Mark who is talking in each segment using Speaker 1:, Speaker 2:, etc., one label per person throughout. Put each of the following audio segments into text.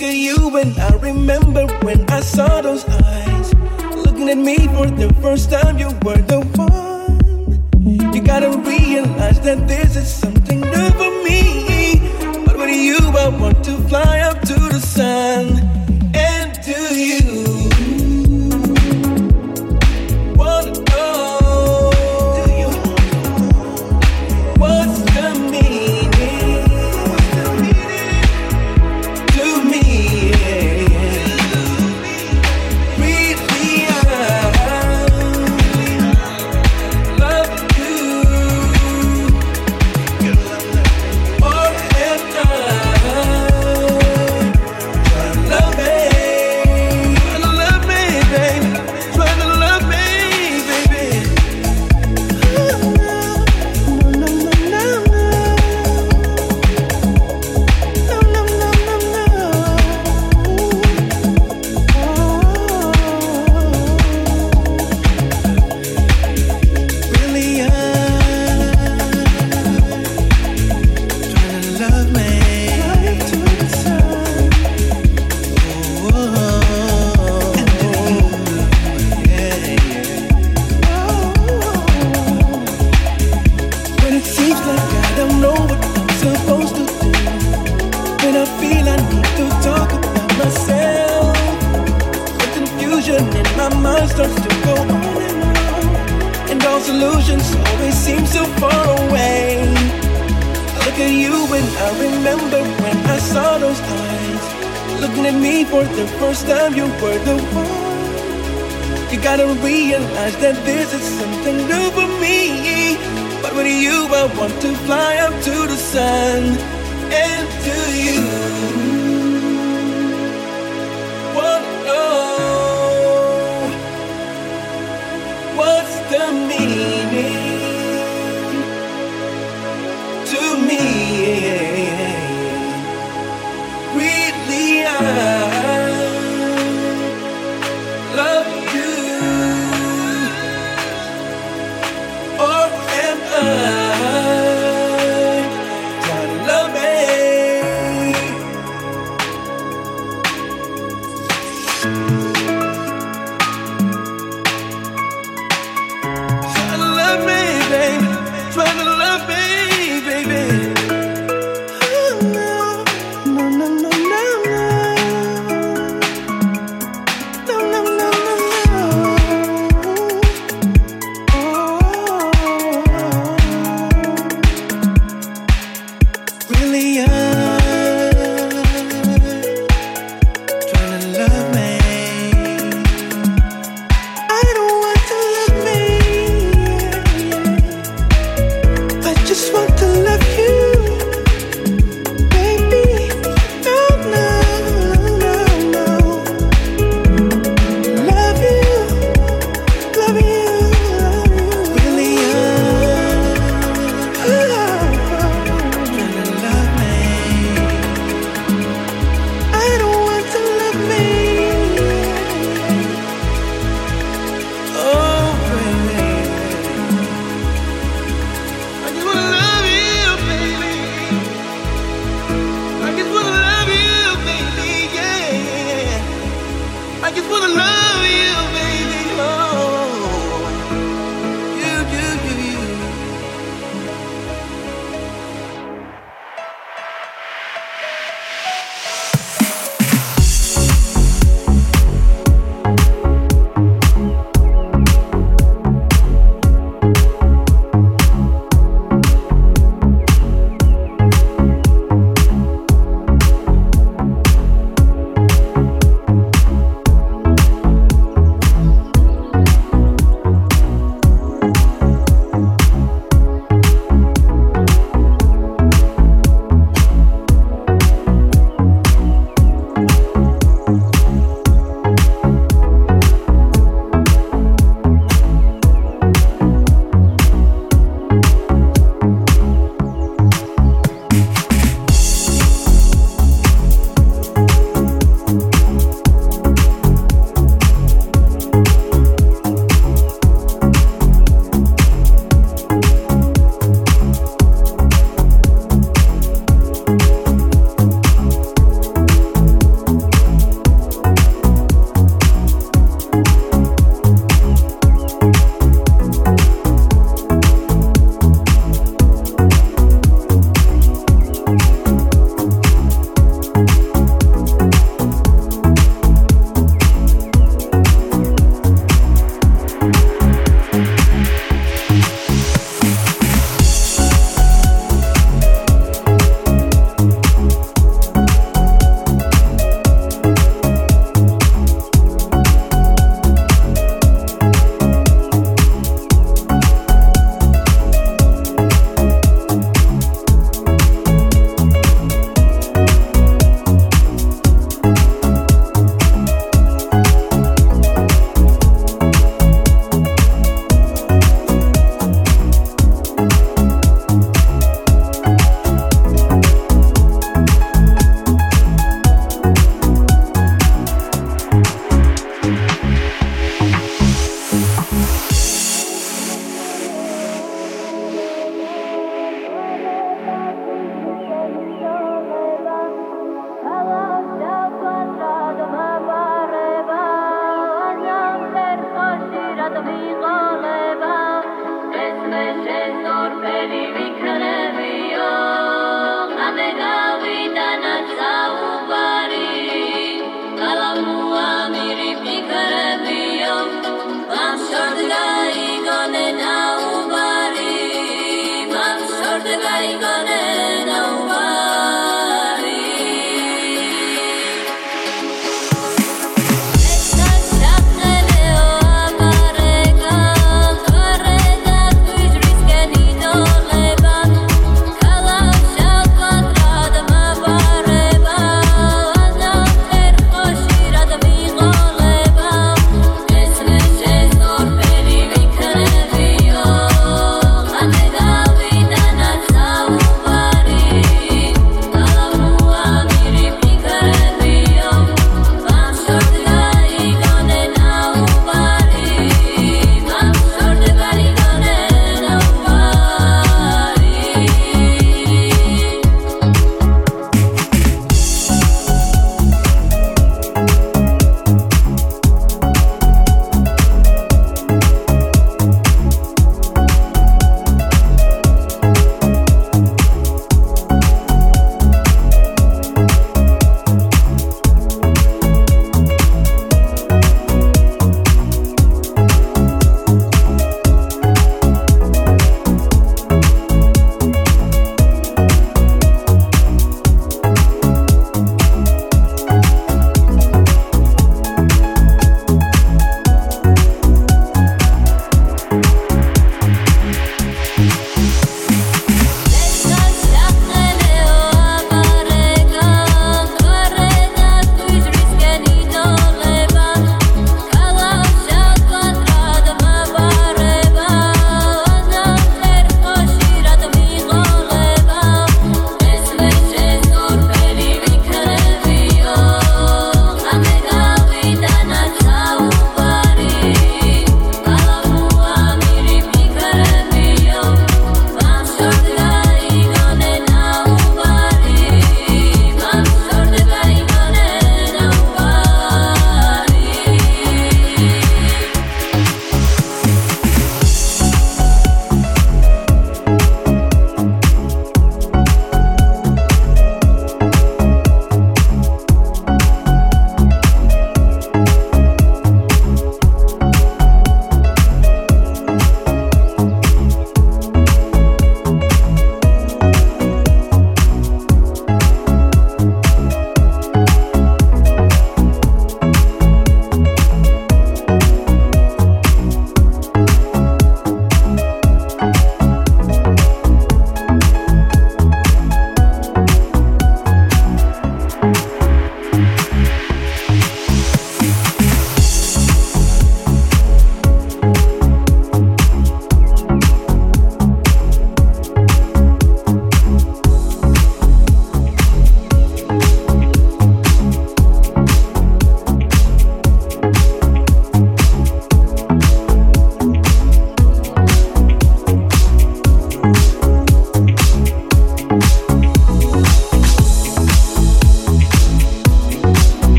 Speaker 1: look at you and I remember when I saw those eyes. Looking at me for the first time, you were the one. You gotta realize that this is something new for me. But with you, I want to fly up to the sun. solutions always seem so far away. I look at you and I remember when I saw those eyes. Looking at me for the first time, you were the one. You gotta realize that this is something new for me. But with you, I want to fly up to the sun and to you. What? Oh, what's the meaning.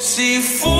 Speaker 2: Se for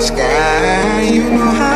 Speaker 3: sky. You know how.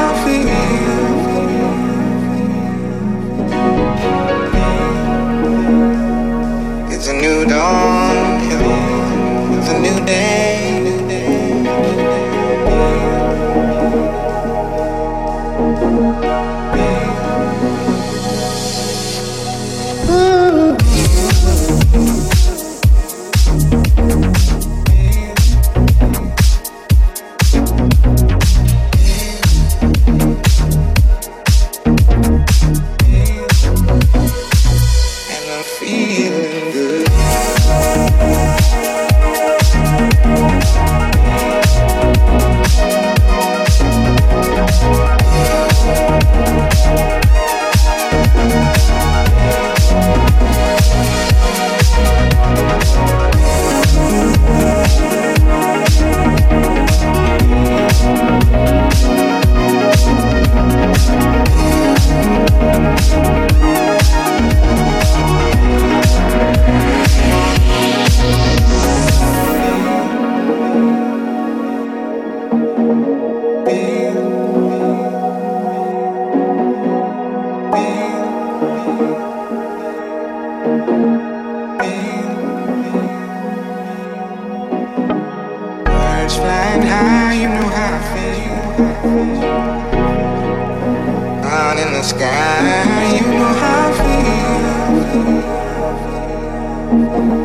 Speaker 3: the sky. You know how I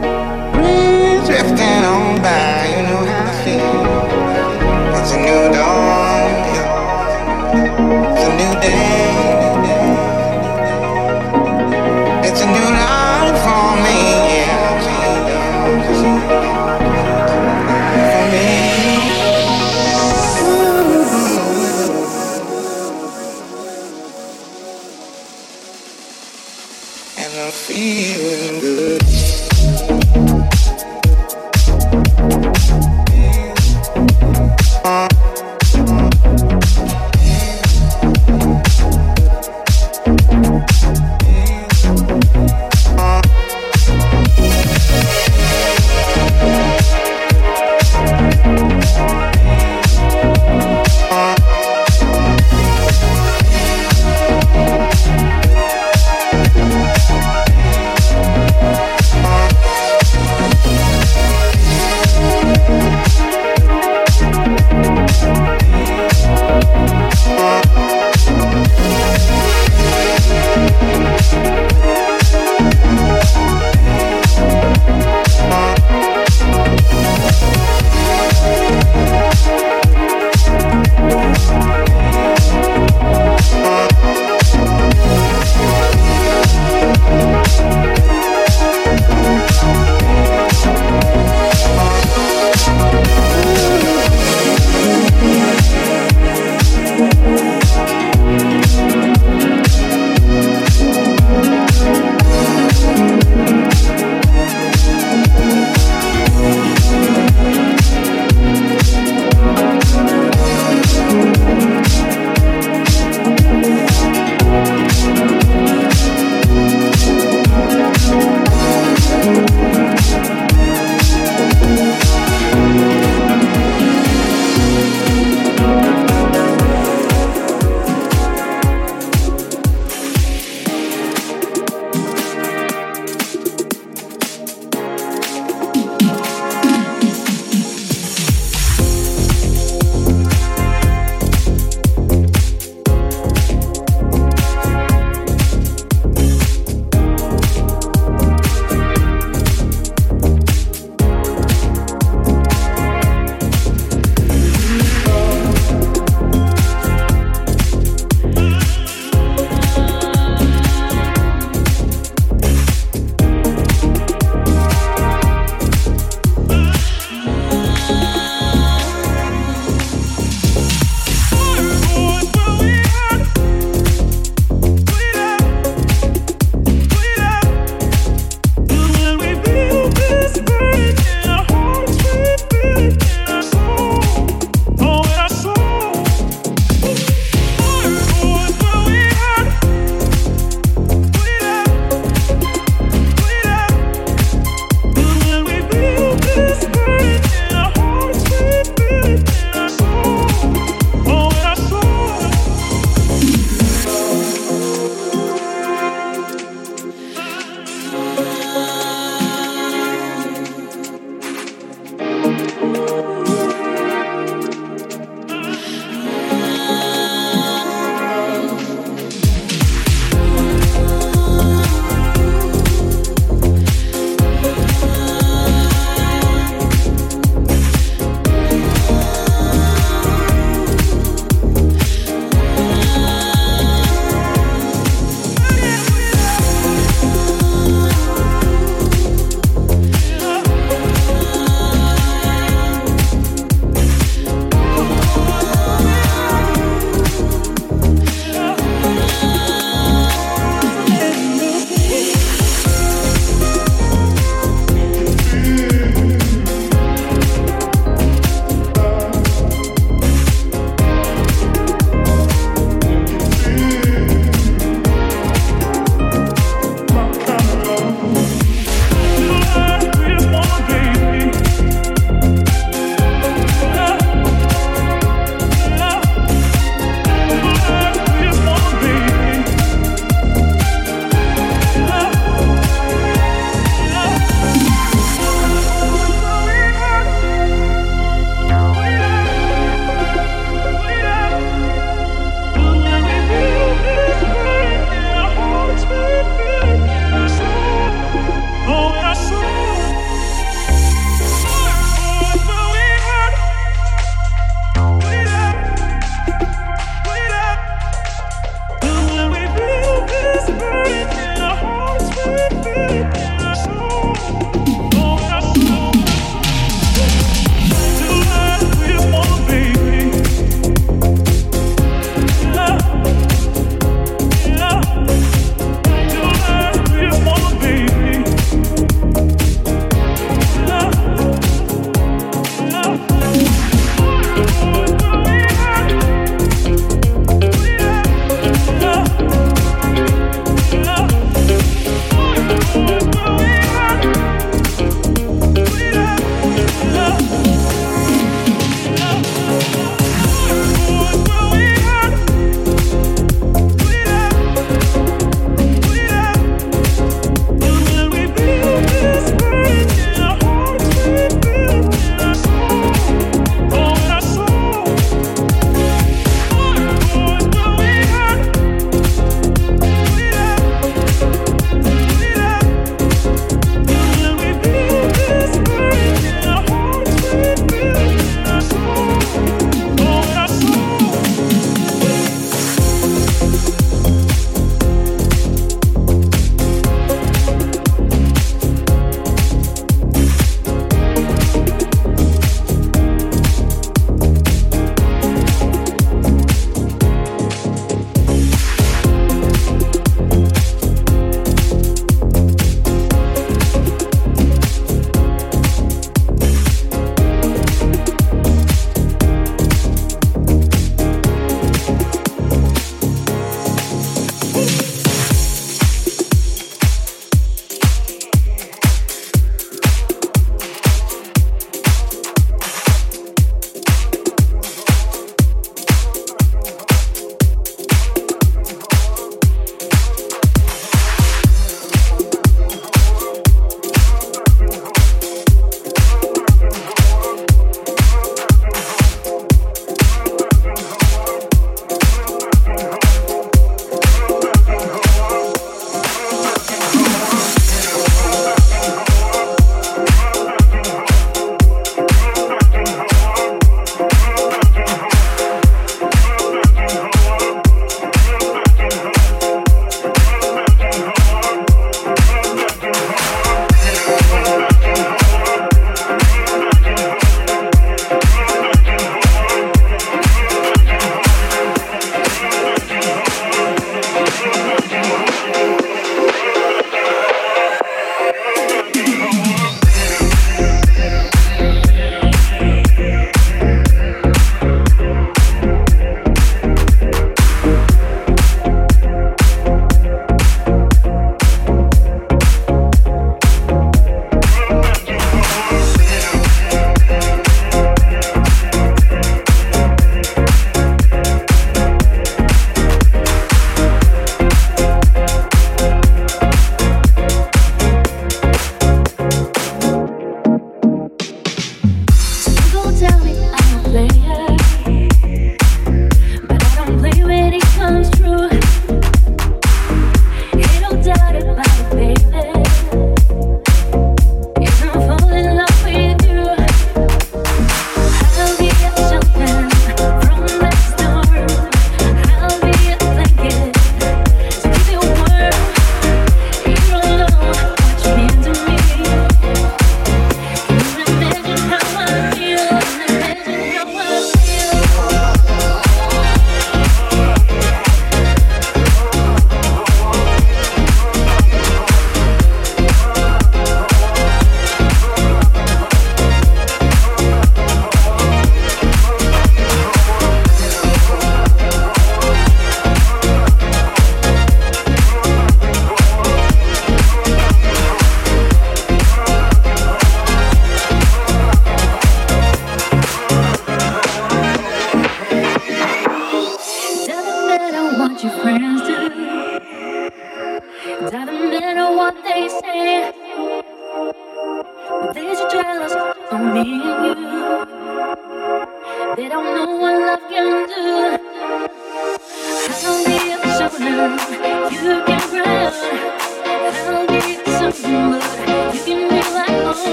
Speaker 3: feel.